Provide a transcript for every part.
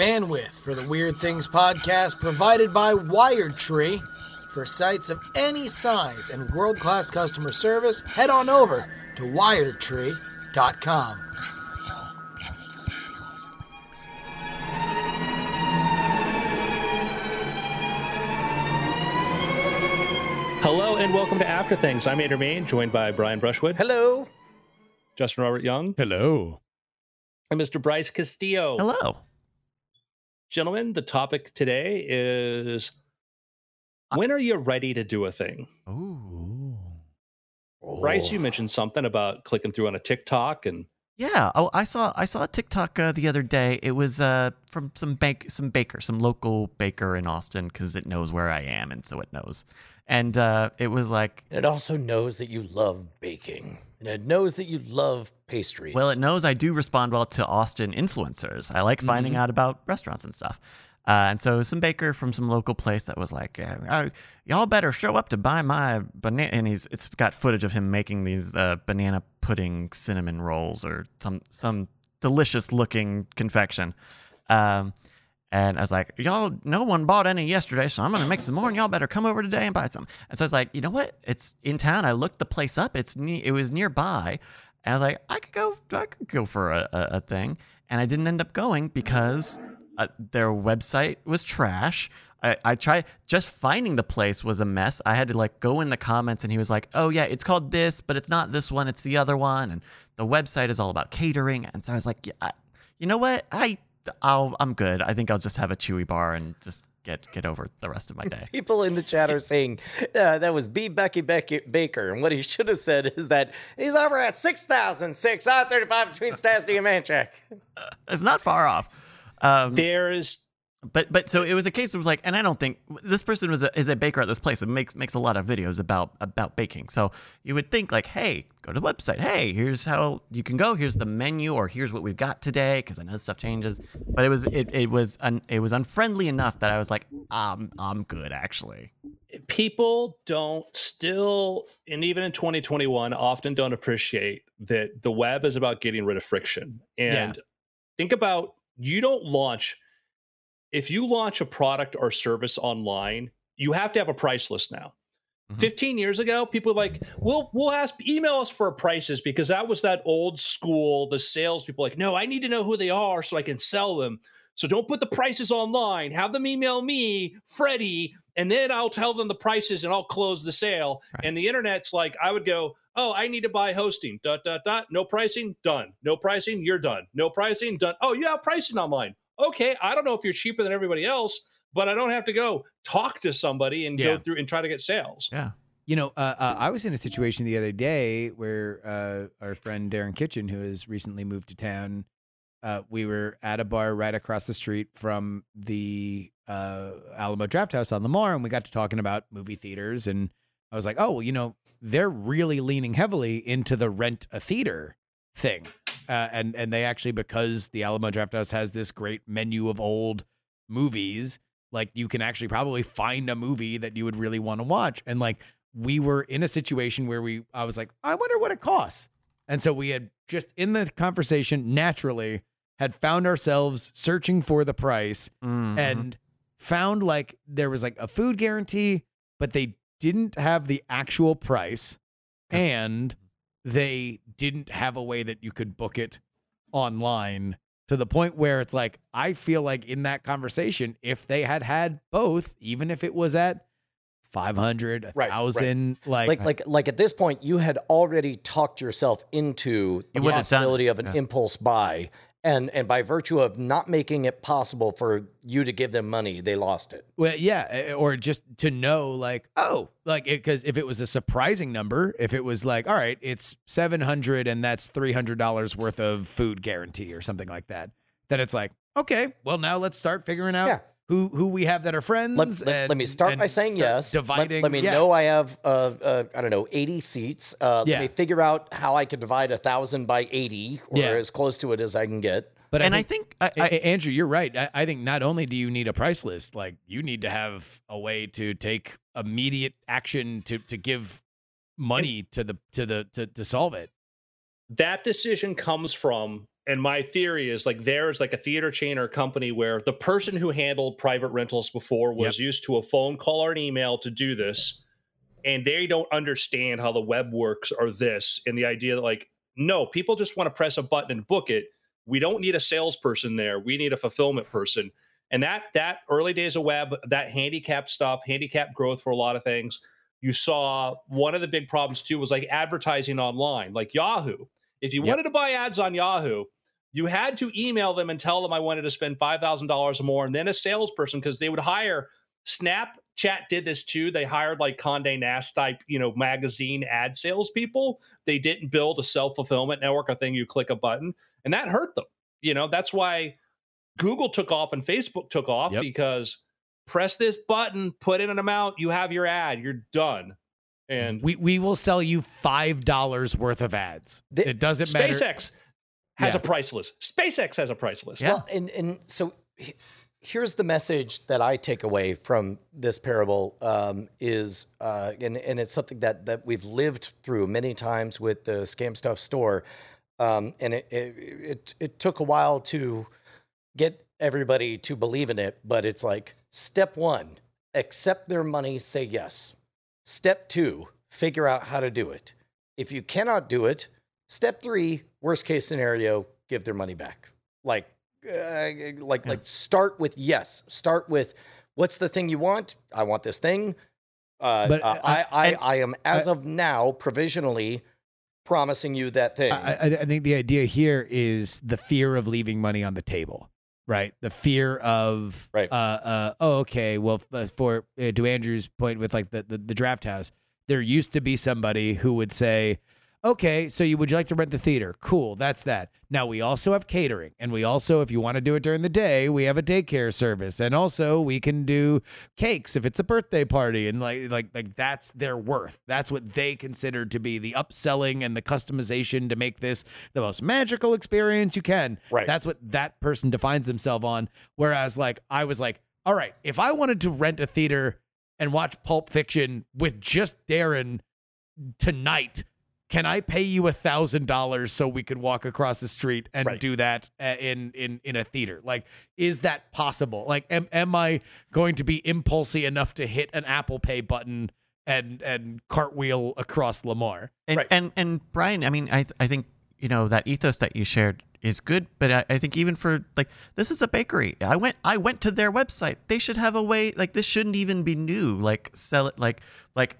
Bandwidth for the Weird Things podcast provided by Wired Tree. For sites of any size and world class customer service, head on over to wiredtree.com. Hello and welcome to After Things. I'm Andrew Mayne, joined by Brian Brushwood, Hello. Justin Robert Young, Hello. and Mr. Bryce Castillo. Hello. Gentlemen, the topic today is when are you ready to do a thing? Ooh. Bryce, you oh. mentioned something about clicking through on a TikTok and Yeah. Oh, I saw I saw a TikTok uh, the other day. It was uh from some bank some baker, some local baker in Austin because it knows where I am and so it knows. And uh, it was like, It also knows that you love baking. And it knows that you love pastries. well, it knows I do respond well to Austin influencers. I like finding out about restaurants and stuff. Uh, and so some baker from some local place that was like, uh, y'all better show up to buy my banana. And he's it's got footage of him making these uh, banana pudding cinnamon rolls or some some delicious looking confection. Um, and I was like, y'all, no one bought any yesterday, so I'm gonna make some more, and y'all better come over today and buy some. And so I was like, you know what? It's in town. I looked the place up. It's ne- it was nearby, and I was like, I could go, I could go for a, a, a thing, and I didn't end up going because uh, their website was trash. I, I tried just finding the place was a mess. I had to like go in the comments, and he was like, "Oh yeah, it's called this, but it's not this one. It's the other one." And the website is all about catering, and so I was like, yeah, I, "You know what? I I'll I'm good. I think I'll just have a chewy bar and just get get over the rest of my day." People in the chat are saying uh, that was B. Becky, Becky Baker. And what he should have said is that he's over at 6,006 on 35 between Stassney and Manchaca. it's not far off. Um, there's but but so it was a case of like, and I don't think this person was a, is a baker at this place and makes makes a lot of videos about about baking. So you would think like, hey, go to the website. Hey, here's how you can go. Here's the menu, or here's what we've got today, because I know stuff changes. But it was it it was un, it was unfriendly enough that I was like, um, I'm good actually. people don't still and even in 2021 often don't appreciate that the web is about getting rid of friction and think about you don't launch if you launch a product or service online you have to have a price list now Mhm. 15 years ago people were like we'll we'll ask email us for prices because that was that old school the salespeople like no i need to know who they are so i can sell them so don't put the prices online. Have them email me, Freddie, and then I'll tell them the prices and I'll close the sale. Right. And the internet's like, I would go, oh, I need to buy hosting. Dot dot dot. No pricing. Done. No pricing. You're done. No pricing. Done. Oh, you have pricing online. Okay. I don't know if you're cheaper than everybody else, but I don't have to go talk to somebody and Yeah. go through and try to get sales. Yeah. You know, uh, uh, I was in a situation the other day where uh, our friend Darren Kitchen, who has recently moved to town, uh, we were at a bar right across the street from the uh, Alamo Drafthouse on Lamar, and we got to talking about movie theaters. And I was like, oh, well, you know, they're really leaning heavily into the rent a theater thing. Uh, and and they actually because the Alamo Drafthouse has this great menu of old movies, like you can actually probably find a movie that you would really want to watch. And like we were in a situation where we I was like, I wonder what it costs. And so we had just in the conversation naturally had found ourselves searching for the price Mhm. and found like there was like a food guarantee, but they didn't have the actual price and they didn't have a way that you could book it online to the point where it's like I feel like in that conversation if they had had both even if it was at 500 right. 1000 like Like, like, like at this point, you had already talked yourself into the You wouldn't have done it. possibility of an Yeah. impulse buy. And, and by virtue of not making it possible for you to give them money, they lost it. Well, yeah, eh, or just to know, like, oh, like, because if it was a surprising number, if it was like, all right, it's seven hundred and that's three hundred dollars worth of food guarantee or something like that, then it's like, okay, well, now let's start figuring out Yeah. Who who we have that are friends. Let, let, let me start and by saying start yes. Let- Dividing. Let, me yeah. know I have, uh, uh, I don't know, 80 seats. Uh, Yeah. Let me figure out how I could divide a thousand by 80 or Yeah. as close to it as I can get. But and I I think, think I, A- I, A- Andrew, you're right. I, I think not only do you need a price list, like you need to have a way to take immediate action to to give money to the to the to, to solve it. that decision comes from and my theory is like there's like a theater chain or company where the person who handled private rentals before was used to a phone call or an email to do this and they don't understand how the web works or this and the idea that like no people just want to press a button and book it. We don't need a salesperson there. We need a fulfillment person. And that that early days of web that handicap stuff handicap growth for a lot of things you saw one of the big problems too was like advertising online like yahoo if you Yep. wanted to buy ads on yahoo you had to email them and tell them i wanted to spend $5000 or more and then a salesperson because they would hire snapchat did this too they hired like conde nast type you know magazine ad salespeople they didn't build a self-fulfillment network a thing you click a button and that hurt them you know that's why google took off and facebook took off Yep. because press this button put in an amount you have your ad you're done and we we will sell you five dollars worth of ads. The- it doesn't matter. SpaceX has Yeah. a price list. SpaceX has a price list. Yeah. Well, and and so here's the message that I take away from this parable um, is, uh, and and it's something that that we've lived through many times with the scam stuff store, um, and it, it it it took a while to get everybody to believe in it, but it's like step one, accept their money, say yes. Step two, figure out how to do it. If you cannot do it, step three, worst case scenario, give their money back. Like, uh, like, like, start with yes. Start with what's the thing you want? I want this thing. Uh, But, uh, uh, I, I, I am as of now provisionally promising you that thing. I, I, I think the idea here is the fear of leaving money on the table, right? The fear of, Right. uh, uh, oh, okay, well, for uh, to Andrew's point with like the, the the draft house, there used to be somebody who would say, okay, so you would you like to rent the theater? Cool, that's that. Now we also have catering, and we also, if you want to do it during the day, we have a daycare service, and also we can do cakes if it's a birthday party, and like like like that's their worth. That's what they consider to be the upselling and the customization to make this the most magical experience you can. Right. That's what that person defines themselves on. Whereas like I was like, all right, if I wanted to rent a theater and watch Pulp Fiction with just Darren tonight. Can I pay you a thousand dollars so we could walk across the street and Right. do that uh, in in in a theater? Like, is that possible? Like, am am I going to be impulsy enough to hit an Apple Pay button and and cartwheel across Lamar? And, Right. and and Brian, I mean, I th- I think you know that ethos that you shared is good, but I, I think even for like this is a bakery. I went I went to their website. They should have a way like this shouldn't even be new. Like sell it like like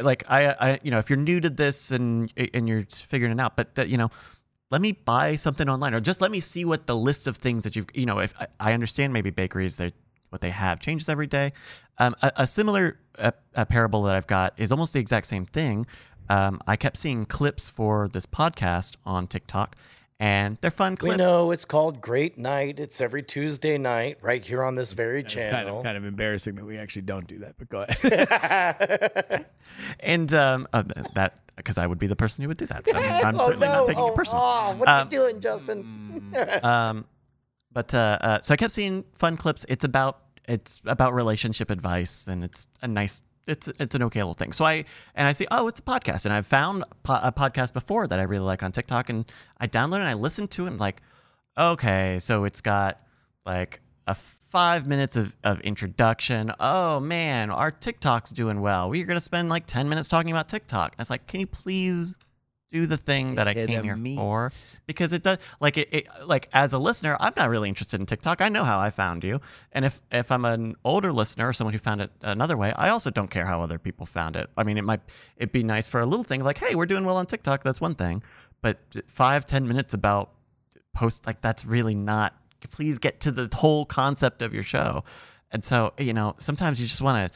like I I you know if you're new to this and and you're figuring it out, but that you know let me buy something online or just let me see what the list of things that you've you know if I, I understand maybe bakeries they what they have changes every day. Um, a, a similar uh, a parable that i've got is almost the exact same thing. Um, i kept seeing clips for this podcast on tiktok and they're fun we clips know it's called Great Night. It's every Tuesday night right here on this very It's kind channel. of kind of embarrassing that we actually don't do that. But go ahead. and um, uh, that because i would be the person who would do that so i'm, I'm oh, certainly no. not taking oh, it personal Oh, what are Um, you doing, Justin? um, but uh, uh, so I kept seeing fun clips. It's about it's about relationship advice, and it's a nice. It's it's an okay little thing. So I and I see oh it's a podcast, and I've found po- a podcast before that I really like on TikTok, and I downloaded and I listen to it. And like, okay, so it's got like a five minutes of, of introduction. Oh man, our TikTok's doing well. We're gonna spend like ten minutes talking about TikTok. And it's like, can you please do the thing that I came here meat. for? because it does like it, it like as a listener i'm not really interested in tiktok. I know how i found you. And if if i'm an older listener or someone who found it another way i also don't care how other people found it. I mean it might it'd be nice for a little thing like hey we're doing well on tiktok. That's one thing. But five ten minutes about post like that's really not please get to the whole concept of your show. And so you know sometimes you just want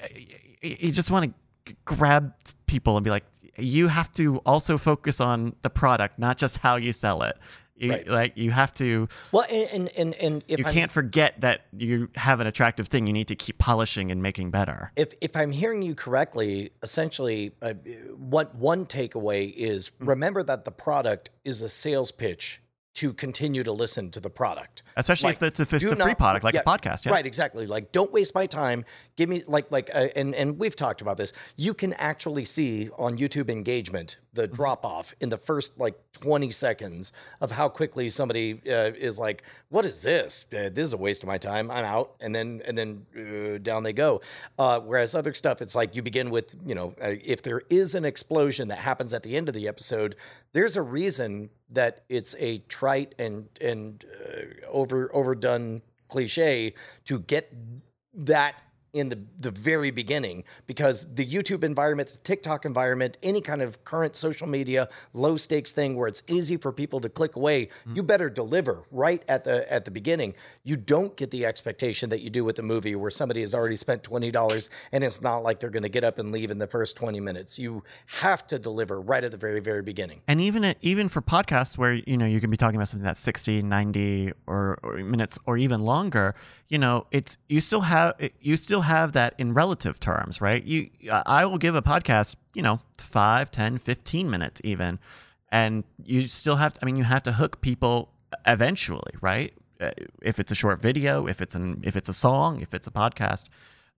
to you just want to grab people and be like you have to also focus on the product not just how you sell it you, Right. like you have to well, and and and, if you I'm, can't forget that you have an attractive thing you need to keep polishing and making better if if I'm hearing you correctly, essentially, uh, what one takeaway is Hmm. remember that the product is a sales pitch to continue to listen to the product. Especially Like, if it's, if it's a free not- product like yeah, a podcast. Yeah. Right, exactly. Like, don't waste my time. Give me like like, uh, and and we've talked about this. You can actually see on YouTube engagement the Mm-hmm. drop off in the first like twenty seconds of how quickly somebody uh, is like, "What is this? Uh, this is a waste of my time. I'm out." And then and then uh, down they go. Uh, whereas other stuff, it's like you begin with you know, uh, if there is an explosion that happens at the end of the episode, there's a reason that it's a trite and and uh, over overdone cliche to get that in the, the very beginning because the YouTube environment, the TikTok environment, any kind of current social media low stakes thing where it's easy for people to click away, you mm. better deliver right at the at the beginning. You don't get the expectation that you do with the movie where somebody has already spent twenty dollars and it's not like they're going to get up and leave in the first twenty minutes. You have to deliver right at the very very beginning. and even at, even for podcasts where you know you can be talking about something that's 60 90 or, or minutes or even longer you know it's you still have you still have that in relative terms right you i will give a podcast you know 5 10 15 minutes even and you still have to i mean you have to hook people eventually right Uh, if it's a short video if it's an if it's a song if it's a podcast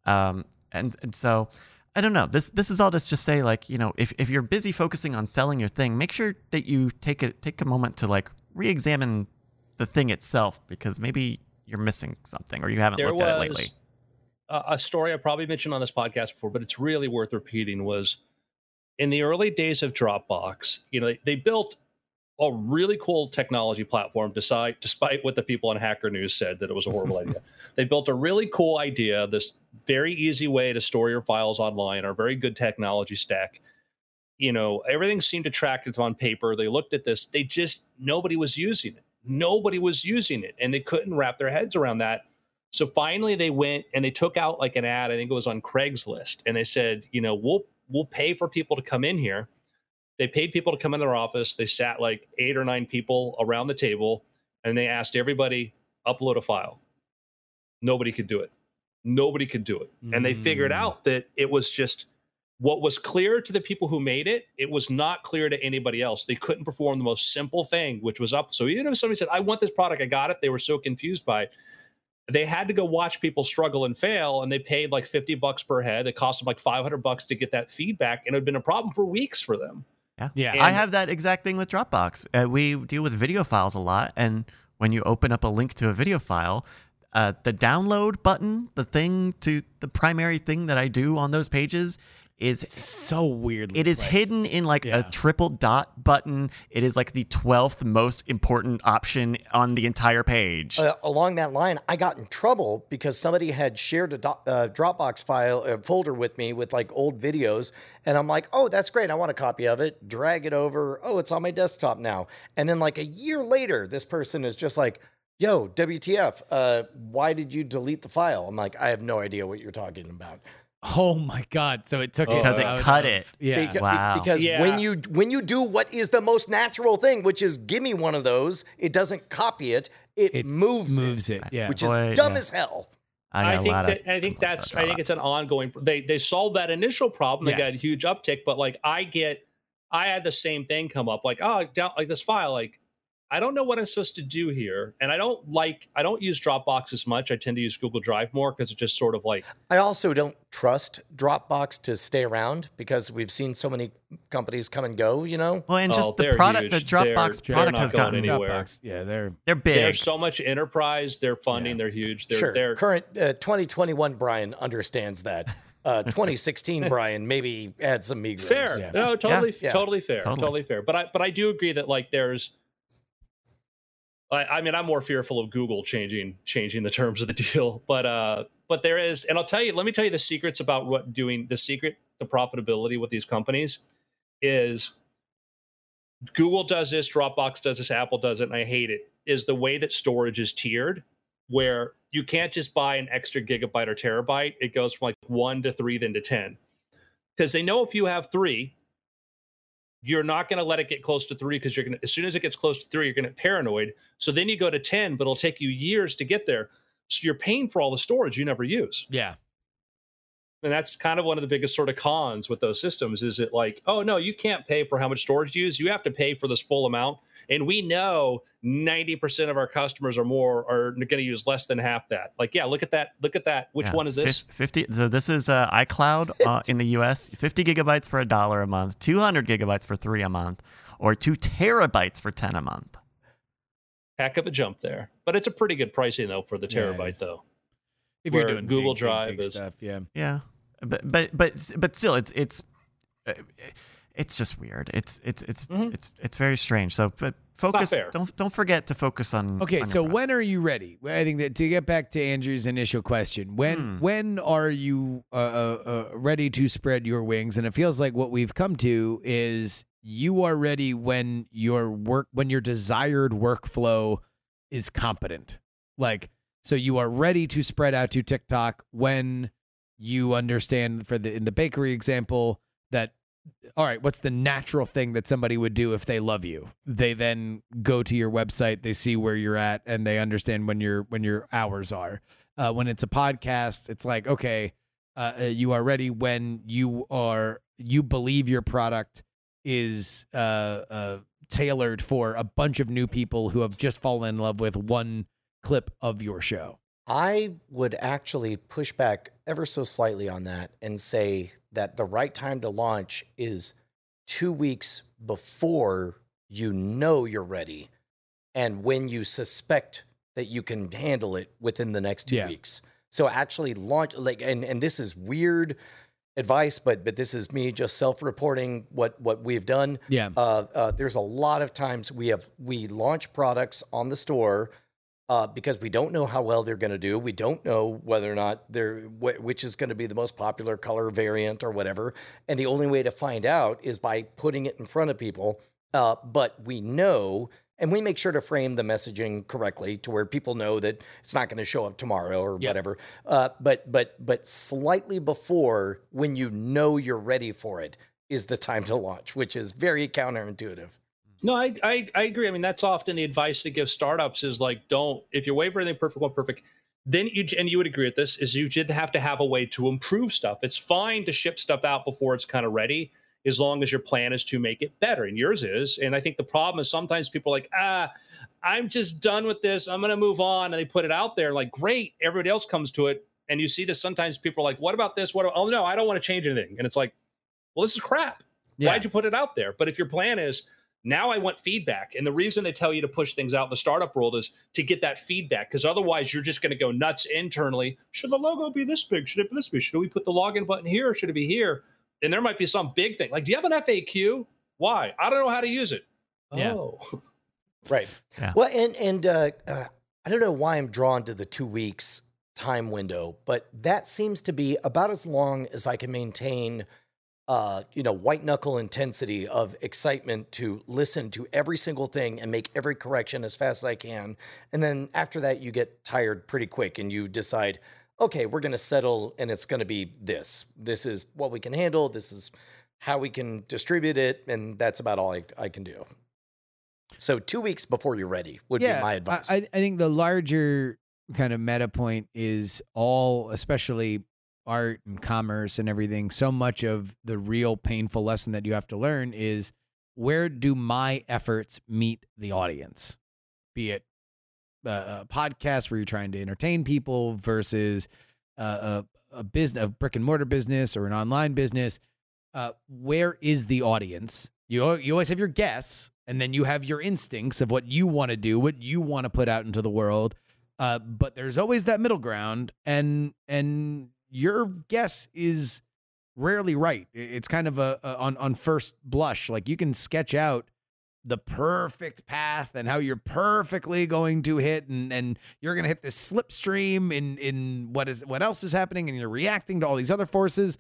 um and and so I don't know. This this is all just to just say like you know if, if you're busy focusing on selling your thing, make sure that you take a take a moment to like re-examine the thing itself because maybe you're missing something or you haven't there looked at it lately. A, a story I probably mentioned on this podcast before, but it's really worth repeating. Was in the early days of Dropbox, you know, they, they built a really cool technology platform. Despite despite what the people on Hacker News said that it was a horrible idea, they built a really cool idea. This very easy way to store your files online, or very good technology stack. You know, everything seemed attractive on paper. They looked at this. They just nobody was using it. Nobody was using it, and they couldn't wrap their heads around that. So finally, they went and they took out like an ad. I think it was on Craigslist, and they said, you know, we'll we'll pay for people to come in here. They paid people to come in their office. They sat like eight or nine people around the table, and they asked everybody upload a file. Nobody could do it. Nobody could do it, and they figured Mm. out that it was just what was clear to the people who made it. It was not clear to anybody else. They couldn't perform the most simple thing, which was up. So even if somebody said, "I want this product," I got it. They were so confused by it they had to go watch people struggle and fail and they paid like 50 bucks per head it cost them like 500 bucks to get that feedback and it had been a problem for weeks for them Yeah. Yeah. And- I have that exact thing with Dropbox. Uh, we deal with video files a lot, and when you open up a link to a video file, uh, the download button, the thing to the primary thing that I do on those pages, is so weird. it is hidden in like Yeah. a triple dot button. It is like the twelfth most important option on the entire page. Uh, along that line, I got in trouble because somebody had shared a do- uh, Dropbox file uh, folder with me with like old videos, and I'm like, "Oh, that's great! I want a copy of it." Drag it over. Oh, it's on my desktop now. And then like a year later, this person is just like, "Yo, WTF? Uh, why did you delete the file?" I'm like, "I have no idea what you're talking about." Oh my god! So it took Oh, it Because it cut of- it. Yeah. Beca- be- Wow. Because Yeah. when you when you do what is the most natural thing, which is give me one of those, it doesn't copy it; it, it moves, moves it, it. Yeah. which Boy, is dumb yeah. as hell. I, got I a think that I think that's I think it's an ongoing. They they solved that initial problem. They got a huge uptick, but like I get, I had the same thing come up. Like oh, down like this file. Like I don't know what I'm supposed to do here, and I don't like I don't use Dropbox as much. I tend to use Google Drive more because it's just sort of like I also don't trust Dropbox to stay around because we've seen so many companies come and go. You know, Well, and Oh, just the they're product, the huge. They're- Dropbox they're product not has going gotten anywhere. Dropbox. Yeah, they're they're big. there's so much enterprise. They're funding. Yeah. They're huge. They're sure. they're Current uh, 2021 Brian understands that. Uh, 2016 Brian maybe had some meager. fair. Yeah. No, totally, Yeah. totally fair, Totally. totally. fair. But I, but I do agree that like there's. I, I mean, I'm more fearful of Google changing changing the terms of the deal, but uh, but there is, and I'll tell you. Let me tell you the secrets about what doing. The secret, the profitability with these companies, is Google does this, Dropbox does this, Apple does it, and I hate it. Is the way that storage is tiered, where you can't just buy an extra gigabyte or terabyte. It goes from like one to three, then to ten, because they know if you have three, you're not going to let it get close to three because you're going to as soon as it gets close to three, you're going to paranoid. So then you go to ten, but it'll take you years to get there. So you're paying for all the storage you never use. yeah. and that's kind of one of the biggest sort of cons with those systems is it like oh no you can't pay for how much storage you use you have to pay for this full amount and we know 90% of our customers or more are going to use less than half that. Like yeah look at that look at that. Which Yeah, one is this? 50 so this is uh, icloud uh, in the us 50 gigabytes for a dollar a month 200 gigabytes for three a month or two terabytes for 10 a month. Heck of a jump there. But it's a pretty good pricing though for the terabyte is. though. If Where you're doing Google big, big, Drive big is- stuff, yeah. yeah. But but but but still it's it's uh, it's just weird it's it's it's Mhm. it's it's very strange so but focus don't don't forget to focus on Okay, on so product. when are you ready? I think that to get back to Andrew's initial question, when Hmm. when are you uh, uh, uh, ready to spread your wings? And it feels like what we've come to is you are ready when your work when your desired workflow is competent. Like so you are ready to spread out to TikTok when you understand for the in the bakery example that all right, what's the natural thing that somebody would do if they love you? They then go to your website, they see where you're at, and they understand when your when your hours are. Uh, when it's a podcast, it's like okay, uh, uh, you are ready when you are you believe your product is uh, uh, tailored for a bunch of new people who have just fallen in love with one clip of your show. I would actually push back ever so slightly on that and say that the right time to launch is two weeks before you know you're ready and when you suspect that you can handle it within the next two Yeah. weeks. So actually launch like and and this is weird advice, but but this is me just self-reporting what what we've done. Yeah. Uh, uh, there's a lot of times we have we launch products on the store uh, because we don't know how well they're going to do. We don't know whether or not they're wh- which is going to be the most popular color variant or whatever. And the only way to find out is by putting it in front of people. Uh, but we know, and we make sure to frame the messaging correctly to where people know that it's not going to show up tomorrow or Yeah. whatever. Uh, but but but slightly before when you know you're ready for it is the time to launch, which is very counterintuitive. No, I, I I agree. I mean, that's often the advice they give startups is like, don't if you're waiting for anything perfect, well, perfect. Then you and you would agree with this is you did have to have a way to improve stuff. It's fine to ship stuff out before it's kind of ready, as long as your plan is to make it better. And yours is. And I think the problem is sometimes people are like, ah, I'm just done with this. I'm going to move on, and they put it out there. Like, great, everybody else comes to it, and you see this. Sometimes people are like, what about this? What? Oh no, I don't want to change anything. And it's like, well, this is crap. Yeah. Why'd you put it out there? But if your plan is now I want feedback, and the reason they tell you to push things out in the startup world is to get that feedback, because otherwise you're just going to go nuts internally. Should the logo be this big? Should it be this big? Should we put the login button here? Or should it be here? And there might be some big thing like, do you have an FAQ? Why? I don't know how to use it. Yeah. Oh, Right. Yeah. Well, and and uh, uh, I don't know why I'm drawn to the two weeks time window, but that seems to be about as long as I can maintain. Uh, you know, white knuckle intensity of excitement to listen to every single thing and make every correction as fast as I can. And then after that, you get tired pretty quick and you decide, okay, we're going to settle and it's going to be this. This is what we can handle. This is how we can distribute it. And that's about all I, I can do. So two weeks before you're ready would be my advice. I, I think the larger kind of meta point is all, especially art and commerce and everything. So much of the real painful lesson that you have to learn is where do my efforts meet the audience? Be it a, a podcast where you're trying to entertain people versus uh, a, a business, a brick and mortar business or an online business. Uh, where is the audience? You you always have your guess, and then you have your instincts of what you want to do, what you want to put out into the world. Uh, but there's always that middle ground, and and your guess is rarely right. It's kind of a, a on on first blush, like you can sketch out the perfect path and how you're perfectly going to hit and and you're going to hit this slipstream in in what is what else is happening and you're reacting to all these other forces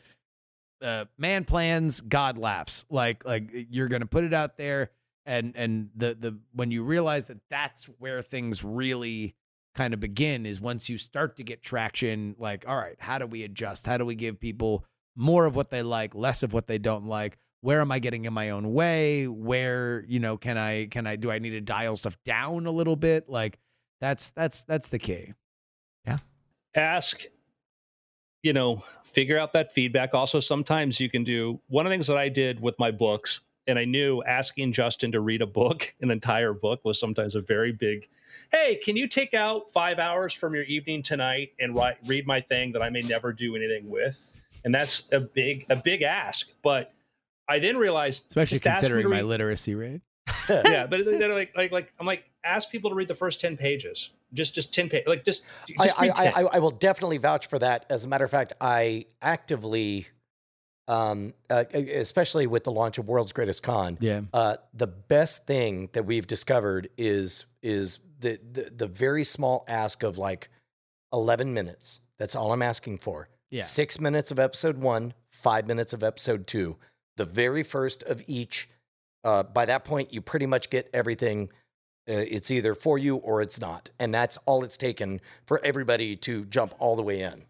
uh man plans god laughs like like you're going to put it out there and and the the when you realize that that's where things really kind of begin is once you start to get traction like all right how do we adjust how do we give people more of what they like less of what they don't like where am i getting in my own way where you know can i can i do i need to dial stuff down a little bit like that's that's that's the key Yeah. ask you know, figure out that feedback. Also, sometimes you can do one of the things that I did with my books, and I knew asking Justin to read a book, an entire book, was sometimes a very big. Hey, can you take out five hours from your evening tonight and write, read my thing that I may never do anything with? And that's a big, a big ask. But I then realized, especially just ask me considering my read- literacy rate. yeah, but they're like, like, like, I'm like, ask people to read the first ten pages, just, just ten pages, like, just, just I, read I, I, I will definitely vouch for that. As a matter of fact, I actively, um, uh, especially with the launch of World's Greatest Con, Yeah. uh, the best thing that we've discovered is is the, the the very small ask of like eleven minutes. That's all I'm asking for. Yeah. Six minutes of episode one, five minutes of episode two. The very first of each. Uh, by that point, you pretty much get everything. Uh, it's either for you or it's not, and that's all it's taken for everybody to jump all the way in.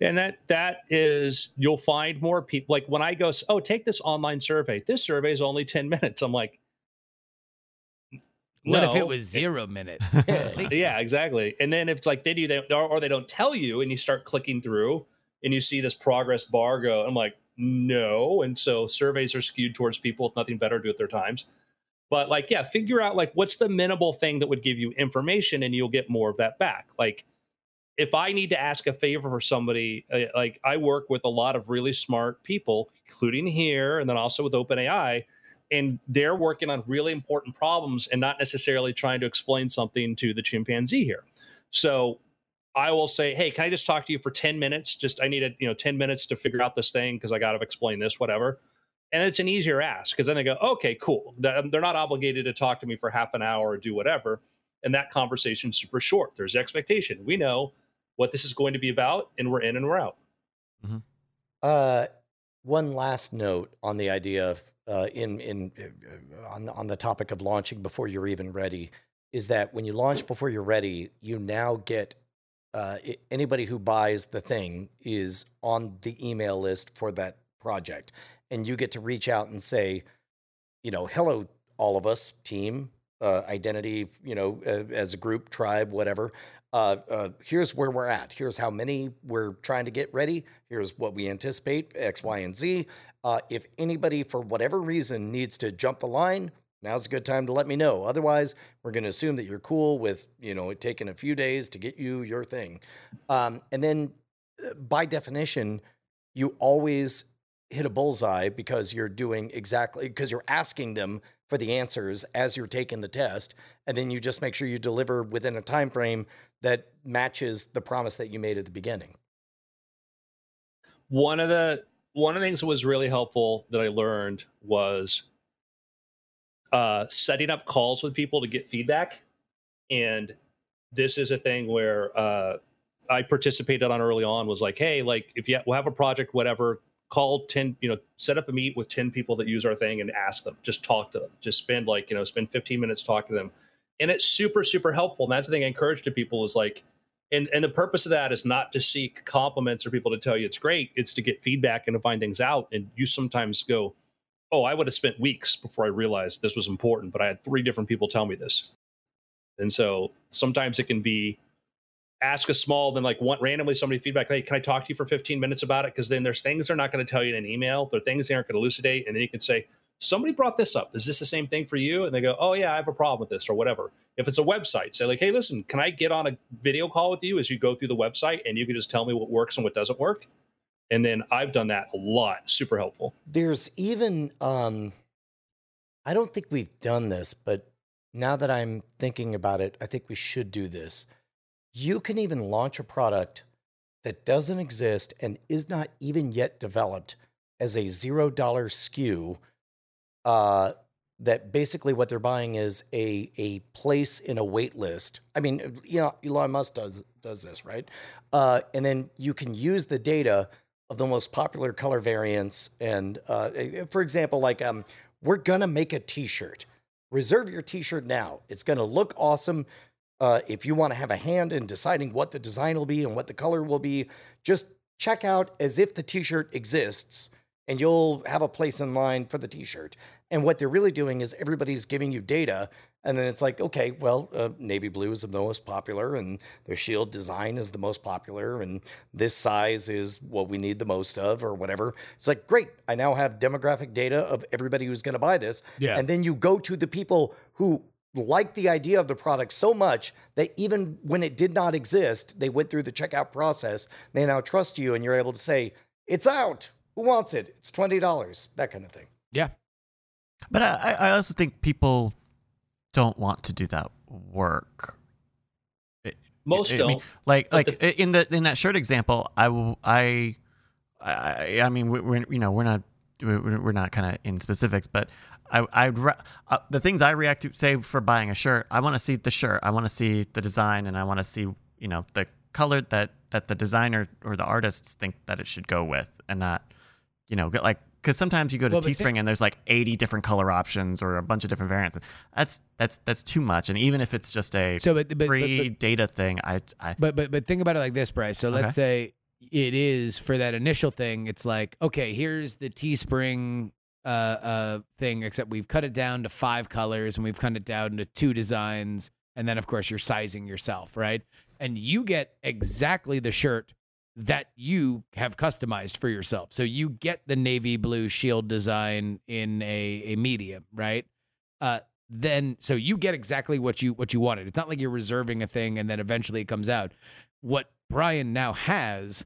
and that that is you'll find more people like when i go oh take this online survey this survey is only 10 minutes i'm like What if it was zero minutes? yeah exactly. And then if it's like they do they or, or they don't tell you and you start clicking through and you see this progress bar go i'm like no. And so surveys are skewed towards people with nothing better to do with their times. But like yeah figure out like what's the minimal thing that would give you information and you'll get more of that back. Like if I need to ask a favor for somebody, uh, like I work with a lot of really smart people, including here and then also with OpenAI, and they're working on really important problems and not necessarily trying to explain something to the chimpanzee here. So I will say, hey, can I just talk to you for 10 minutes? Just I need a, you know 10 minutes to figure out this thing because I got to explain this, whatever. And it's an easier ask because then they go, okay, cool. They're they're not obligated to talk to me for half an hour or do whatever. And that conversation's super short. There's expectation. We know what this is going to be about, and we're in and we're out. Uh, one last note on the idea of uh, in in uh, on on the topic of launching before you're even ready is that when you launch before you're ready, you now get uh, anybody who buys the thing is on the email list for that project, and you get to reach out and say, you know, hello, all of us, team, uh, identity, you know, uh, as a group, tribe, whatever. Uh, uh, here's where we're at. Here's how many we're trying to get ready. Here's what we anticipate X, Y, and Z. Uh, if anybody, for whatever reason, needs to jump the line, now's a good time to let me know. Otherwise, we're going to assume that you're cool with, you know, it taking a few days to get you your thing. Um, and then, uh, by definition, you always hit a bullseye because you're doing exactly because you're asking them for the answers as you're taking the test and then you just make sure you deliver within a time frame that matches the promise that you made at the beginning One of the one of the things that was really helpful that I learned was uh, setting up calls with people to get feedback. And this is a thing where uh, I participated on early on. Was like, hey, like if you we'll have a project, whatever, call ten, you know, set up a meet with ten people that use our thing and ask them. Just talk to them. Just spend like you know, spend fifteen minutes talking to them, and it's super super helpful. And that's the thing I encourage to people is like and and the purpose of that is not to seek compliments or people to tell you it's great it's to get feedback and to find things out and you sometimes go oh i would have spent weeks before i realized this was important but i had three different people tell me this and so sometimes it can be ask a small then like one randomly somebody feedback hey can i talk to you for 15 minutes about it? Because then there's things they're not going to tell you in an email but things they aren't going to elucidate and then you can say somebody brought this up. Is this the same thing for you? And they go oh yeah i have a problem with this or whatever. If it's a website say like hey listen can i get on a video call with you as you go through the website and you can just tell me what works and what doesn't work? And then i've done that a lot super helpful. There's even um i don't think we've done this but now that i'm thinking about it i think we should do this you can even launch a product that doesn't exist and is not even yet developed as a zero dollar SKU. Uh, that basically what they're buying is a a place in a wait list. I mean, you know, Elon Musk does does this, right? Uh, and then you can use the data of the most popular color variants. And uh, for example, like um, we're gonna make a T-shirt. Reserve your T-shirt now. It's gonna look awesome. Uh, if you want to have a hand in deciding what the design will be and what the color will be, just check out as if the T-shirt exists and you'll have a place in line for the t-shirt. And what they're really doing is everybody's giving you data and then it's like, okay, well, uh, navy blue is the most popular, and the shield design is the most popular, and this size is what we need the most of, or whatever. It's like, great, I now have demographic data of everybody who's going to buy this. Yeah. And then you go to the people who like the idea of the product so much that even when it did not exist, they went through the checkout process. They now trust you, and you're able to say, it's out. Who wants it? It's $20, that kind of thing. Yeah. But I, I also think people don't want to do that work. Most I don't. mean, like But like in the in that shirt example, I will I I I mean we- we're you know we're not we're we're not kind of in specifics, but I I'd ra- uh, the things I react to say for buying a shirt, I want to see the shirt, I want to see the design, and I want to see you know the color that that the designer or the artists think that it should go with, and not you know get like because sometimes you go to Well, but Teespring think- and there's like 80 different color options or a bunch of different variants. That's that's that's too much. And even if it's just a So, but, but, but, free but, data thing, I I But but but think about it like this, Bryce. So Okay. let's say it is for that initial thing. It's like okay, here's the Teespring uh uh thing, except we've cut it down to five colors and we've cut it down to two designs, and then of course you're sizing yourself, right? And you get exactly the shirt that you have customized for yourself. So you get the navy blue shield design in a a medium, right? Uh then so you get exactly what you what you wanted. It's not like you're reserving a thing and then eventually it comes out. What Brian now has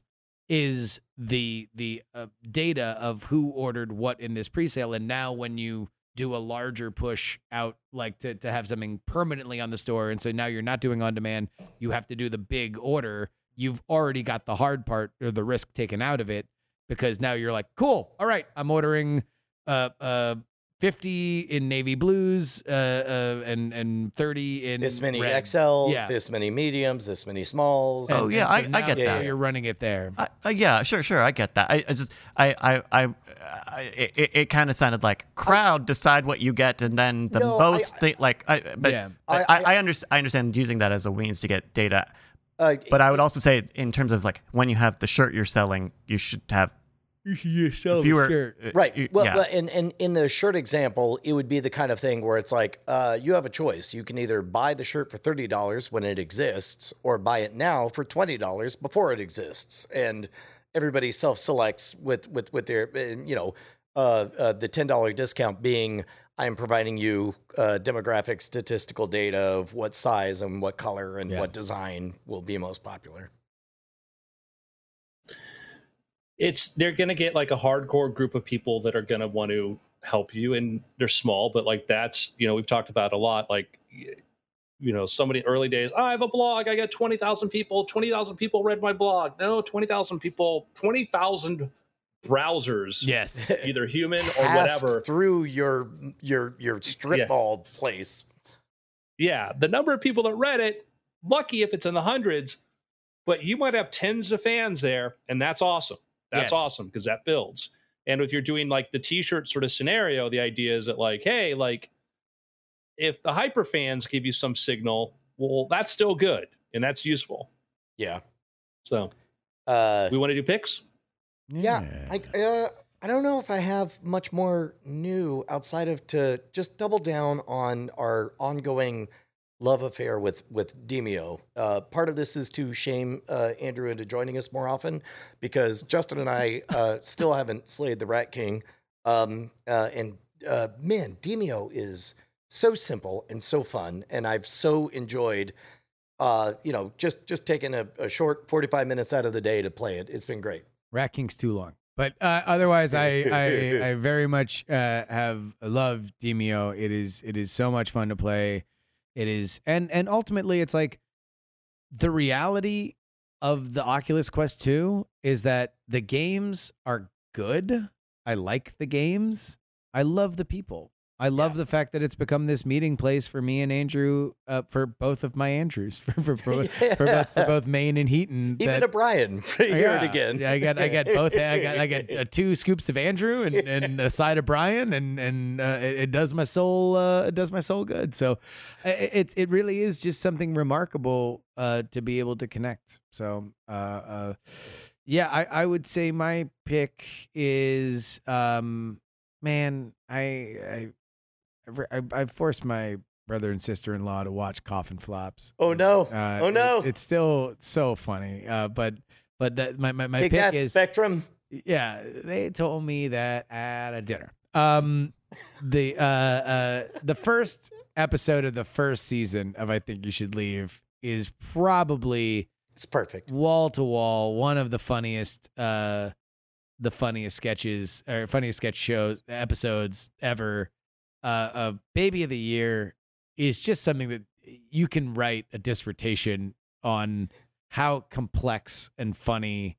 is the the uh, data of who ordered what in this presale and now when you do a larger push out like to to have something permanently on the store and so now you're not doing on demand, you have to do the big order. You've already got the hard part or the risk taken out of it because now you're like, "Cool. All right, I'm ordering uh uh 50 in navy blues uh, uh and and 30 in This many reds. XLs, yeah. this many mediums, this many smalls. Oh, And- yeah, and I- I get that. You're running it there. I, uh, yeah, sure, sure, I get that. I, I just, I, I, I, I it, it kind of sounded like crowd decide what you get, and then the No, I- most thing, like, I, but Yeah. I, I- I, I, understand, I understand using that as a means to get data, Uh, but I would also say, in terms of like when you have the shirt you're selling, you should have fewer. uh, Right. you- Well, yeah. well, and, and in the shirt example, it would be the kind of thing where it's like uh, you have a choice. You can either buy the shirt for thirty dollars when it exists, or buy it now for twenty dollars before it exists. And everybody self selects with with with their uh, you know uh, uh, the ten dollar discount being I am providing you uh, demographic statistical data of what size and what color and Yeah. what design will be most popular. It's they're gonna get like a hardcore group of people that are gonna want to help you and they're small but like that's you know we've talked about a lot like you know somebody early days i have a blog i got 20000 people 20000 people read my blog no 20000 people 20000 browsers yes. either human or whatever through your your your strip Yeah. mall place. yeah the number of people that read it lucky if it's in the hundreds but you might have tens of fans there and that's awesome that's Yes. awesome because that builds and if you're doing like the t-shirt sort of scenario the idea is that like hey like if the hyper fans give you some signal well that's still good and that's useful Yeah. so Uh, we want to do picks Yeah, I uh, I don't know if I have much more new outside of to just double down on our ongoing love affair with with Demeo. Uh, part of this is to shame uh, Andrew into joining us more often because Justin and I uh, still haven't slayed the Rat King. Um, uh, and uh, man, Demeo is so simple and so fun, and I've so enjoyed. Uh, you know, just just taking a, a short forty five minutes out of the day to play it. It's been great. Rat King's too long. But uh, otherwise, I, I I very much uh, have loved Demeo. It is it is so much fun to play. It is and and ultimately, it's like the reality of the Oculus Quest 2 is that the games are good. I like the games. I love the people. I love the fact that it's become this meeting place for me and Andrew, uh, for both of my Andrews, for for, for, for, both, for both Mayne and Heaton. Even that- a Brian. Hear it again. yeah, I got I got both. I got I got uh, two scoops of Andrew and, and a side of Brian, and and uh, it, it does my soul. Uh, it does my soul good. So, i- it it really is just something remarkable uh, to be able to connect. So, uh, uh, Yeah, I, I would say my pick is um man, I I I, I forced my brother and sister in law to watch Coffin Flops. Oh no! Uh, oh no! It, it's still so funny. Uh, but but that my my, my Take pick that, is Spectrum. yeah. They told me that at a dinner. Um, the uh uh the first episode of the first season of I think you should leave is probably It's perfect. wall to wall one of the funniest uh the funniest sketches or funniest sketch shows episodes ever uh uh baby of the year is just something that you can write a dissertation on how complex and funny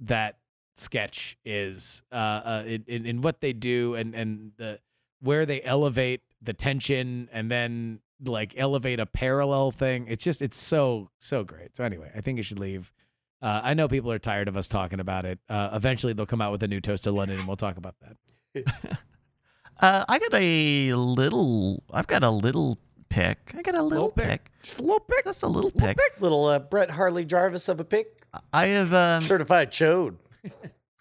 that sketch is uh uh in, in, in what they do and and the where they elevate the tension and then like elevate a parallel thing it's just it's so so great so anyway i think you should leave uh, I know people are tired of us talking about it. Uh, eventually, they'll come out with a new Toast to London, and we'll talk about that. Uh, I got a little. I've got a little pick. I got a little, Little pick. pick. Just a little pick. Just a little pick. Little uh, Brett Harley Jarvis of a pick. I have. Um, Certified chode.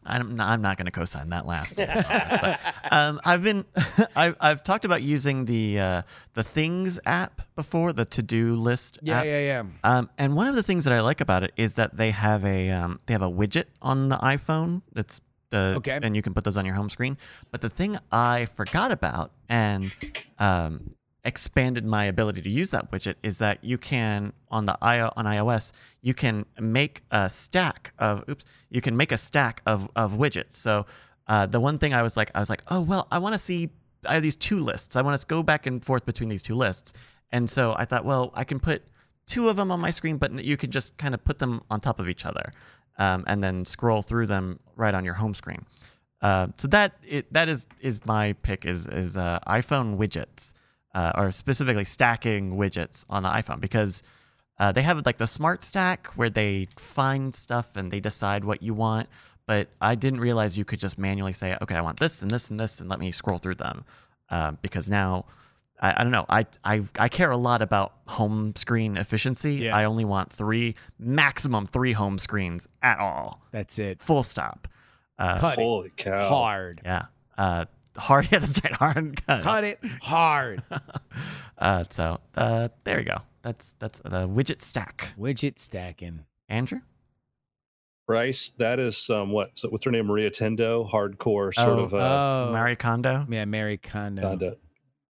I'm not, I'm not going to co-sign that last. but, um, I've been I've, I've talked about using the uh, the Things app before, the to do list. Yeah, app. yeah, yeah. Um, and one of the things that I like about it is that they have a um, they have a widget on the iPhone that's uh, Okay. and you can put those on your home screen. But the thing I forgot about and um, expanded my ability to use that widget is that you can on the i on iOS you can make a stack of oops you can make a stack of of widgets. So uh, the one thing I was like I was like oh well I want to see I have these two lists. I want to go back and forth between these two lists. And so I thought, well, I can put two of them on my screen, but you can just kind of put them on top of each other, um, and then scroll through them right on your home screen. Uh, so that it, that is is my pick is is uh, iPhone widgets, uh, or specifically stacking widgets on the iPhone because uh, they have like the Smart Stack where they find stuff and they decide what you want. But I didn't realize you could just manually say, okay, I want this and this and this, and let me scroll through them. Uh, because now, I, I don't know, I, I I care a lot about home screen efficiency. Yeah. I only want three, maximum three home screens at all. That's it. Full stop. Uh, Cut it Holy cow! hard. yeah. Uh, hard. Yeah, that's right. Hard. Cut. Cut it hard. uh, so uh, there you go. That's that's the widget stack. Widget stacking. Andrew. Bryce, that is um, what? So what's her name? Maria Tendo, hardcore sort Oh, of. Uh, oh, Marie Kondo. yeah, Mary Kondo. kinda-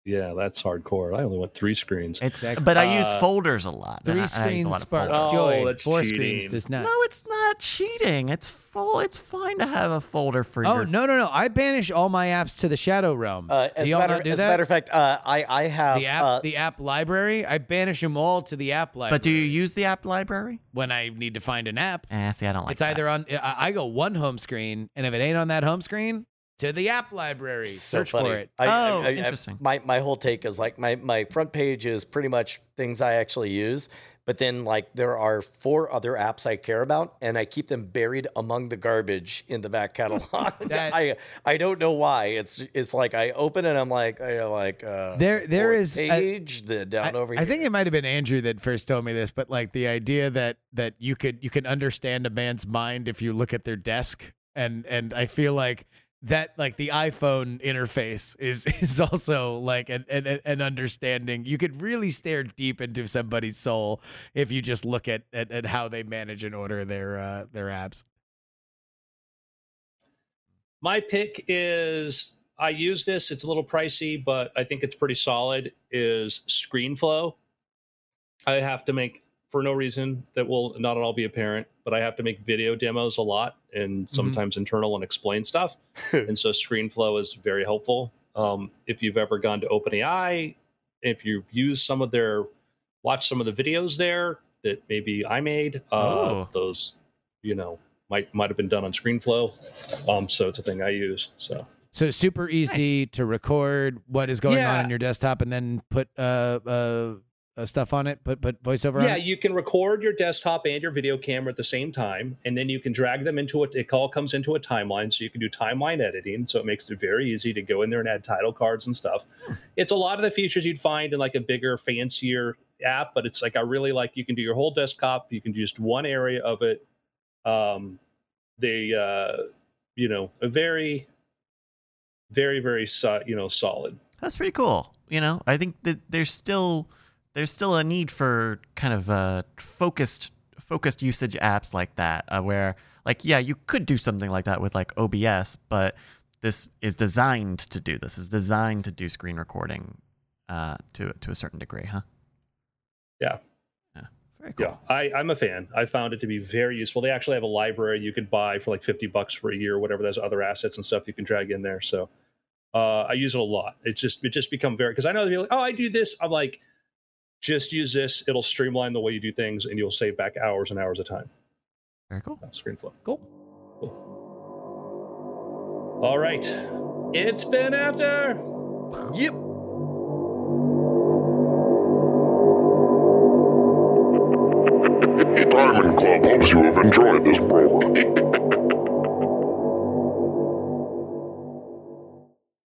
yeah, that's hardcore. I only want three screens. It's Exactly. but I use Uh, folders a lot. Three I- I use screens lot sparks folders. Oh, joy. that's Four cheating. screens does not. No, it's not cheating. It's full. It's fine to have a folder for Oh your. no no no! I banish all my apps to the shadow realm. Uh, Do as, a y'all matter, not do as a matter of fact, uh, I I have the app uh, the app library. I banish them all to the app library. But do you use the app library? when I need to find an app? Eh, see, I don't like. it's that. either on. I, I go one home screen, and if it ain't on that home screen, to the app library. It's so Search funny. for it. I, I- Oh, I- I- interesting. my my whole take is like my my front page is pretty much things I actually use, but then like there are four other apps I care about, and I keep them buried among the garbage in the back catalog. That- I I don't know why. It's it's like I open it, I'm like I like uh, There- there fourth is a- page the down I, over I here. think it might have been Andrew that first told me this, but like the idea that that you could you can understand a man's mind if you look at their desk, and and I feel like that like the iPhone interface is is also like an an, an understanding. You could really stare deep into somebody's soul if you just look at at, at how they manage and order their uh, their apps. My pick is I use this. It's a little pricey, but I think it's pretty solid. Is ScreenFlow. I have to make for no reason that will not at all be apparent, but I have to make video demos a lot and sometimes internal and explain stuff. and so ScreenFlow is very helpful. Um, if you've ever gone to OpenAI, if you've used some of their, watch some of the videos there that maybe I made, uh, Oh. those, you know, might might have been done on ScreenFlow. Um, so it's a thing I use. So So super easy to record what is going on Yeah. on your desktop and then put uh uh, uh stuff on it. Put put voiceover on yeah, it. you can record your desktop and your video camera at the same time, and then you can drag them into it. It all comes into a timeline, so you can do timeline editing. So it makes it very easy to go in there and add title cards and stuff. It's a lot of the features you'd find in like a bigger, fancier app, but it's like I really like you can do your whole desktop. You can do just one area of it. Um, they uh, you know a very very very so, you know solid. That's pretty cool. You know, I think that there's still there's still a need for kind of uh, focused focused usage apps like that, uh, where like yeah, you could do something like that with like OBS, but this is designed to do this. is designed to do screen recording uh, to to a certain degree, huh? Yeah. Yeah. Very cool. Yeah, I, I'm a fan. I found it to be very useful. They actually have a library you could buy for like 50 bucks for a year, or whatever. There's other assets and stuff you can drag in there. So uh, I use it a lot. It's just it just become very because I know they're like, oh, I do this. I'm like, just use this. It'll streamline the way you do things, and you'll save back hours and hours of time. Very cool. ScreenFlow. Cool. All right, it's been after. Yep. Diamond Club hopes you have enjoyed this program.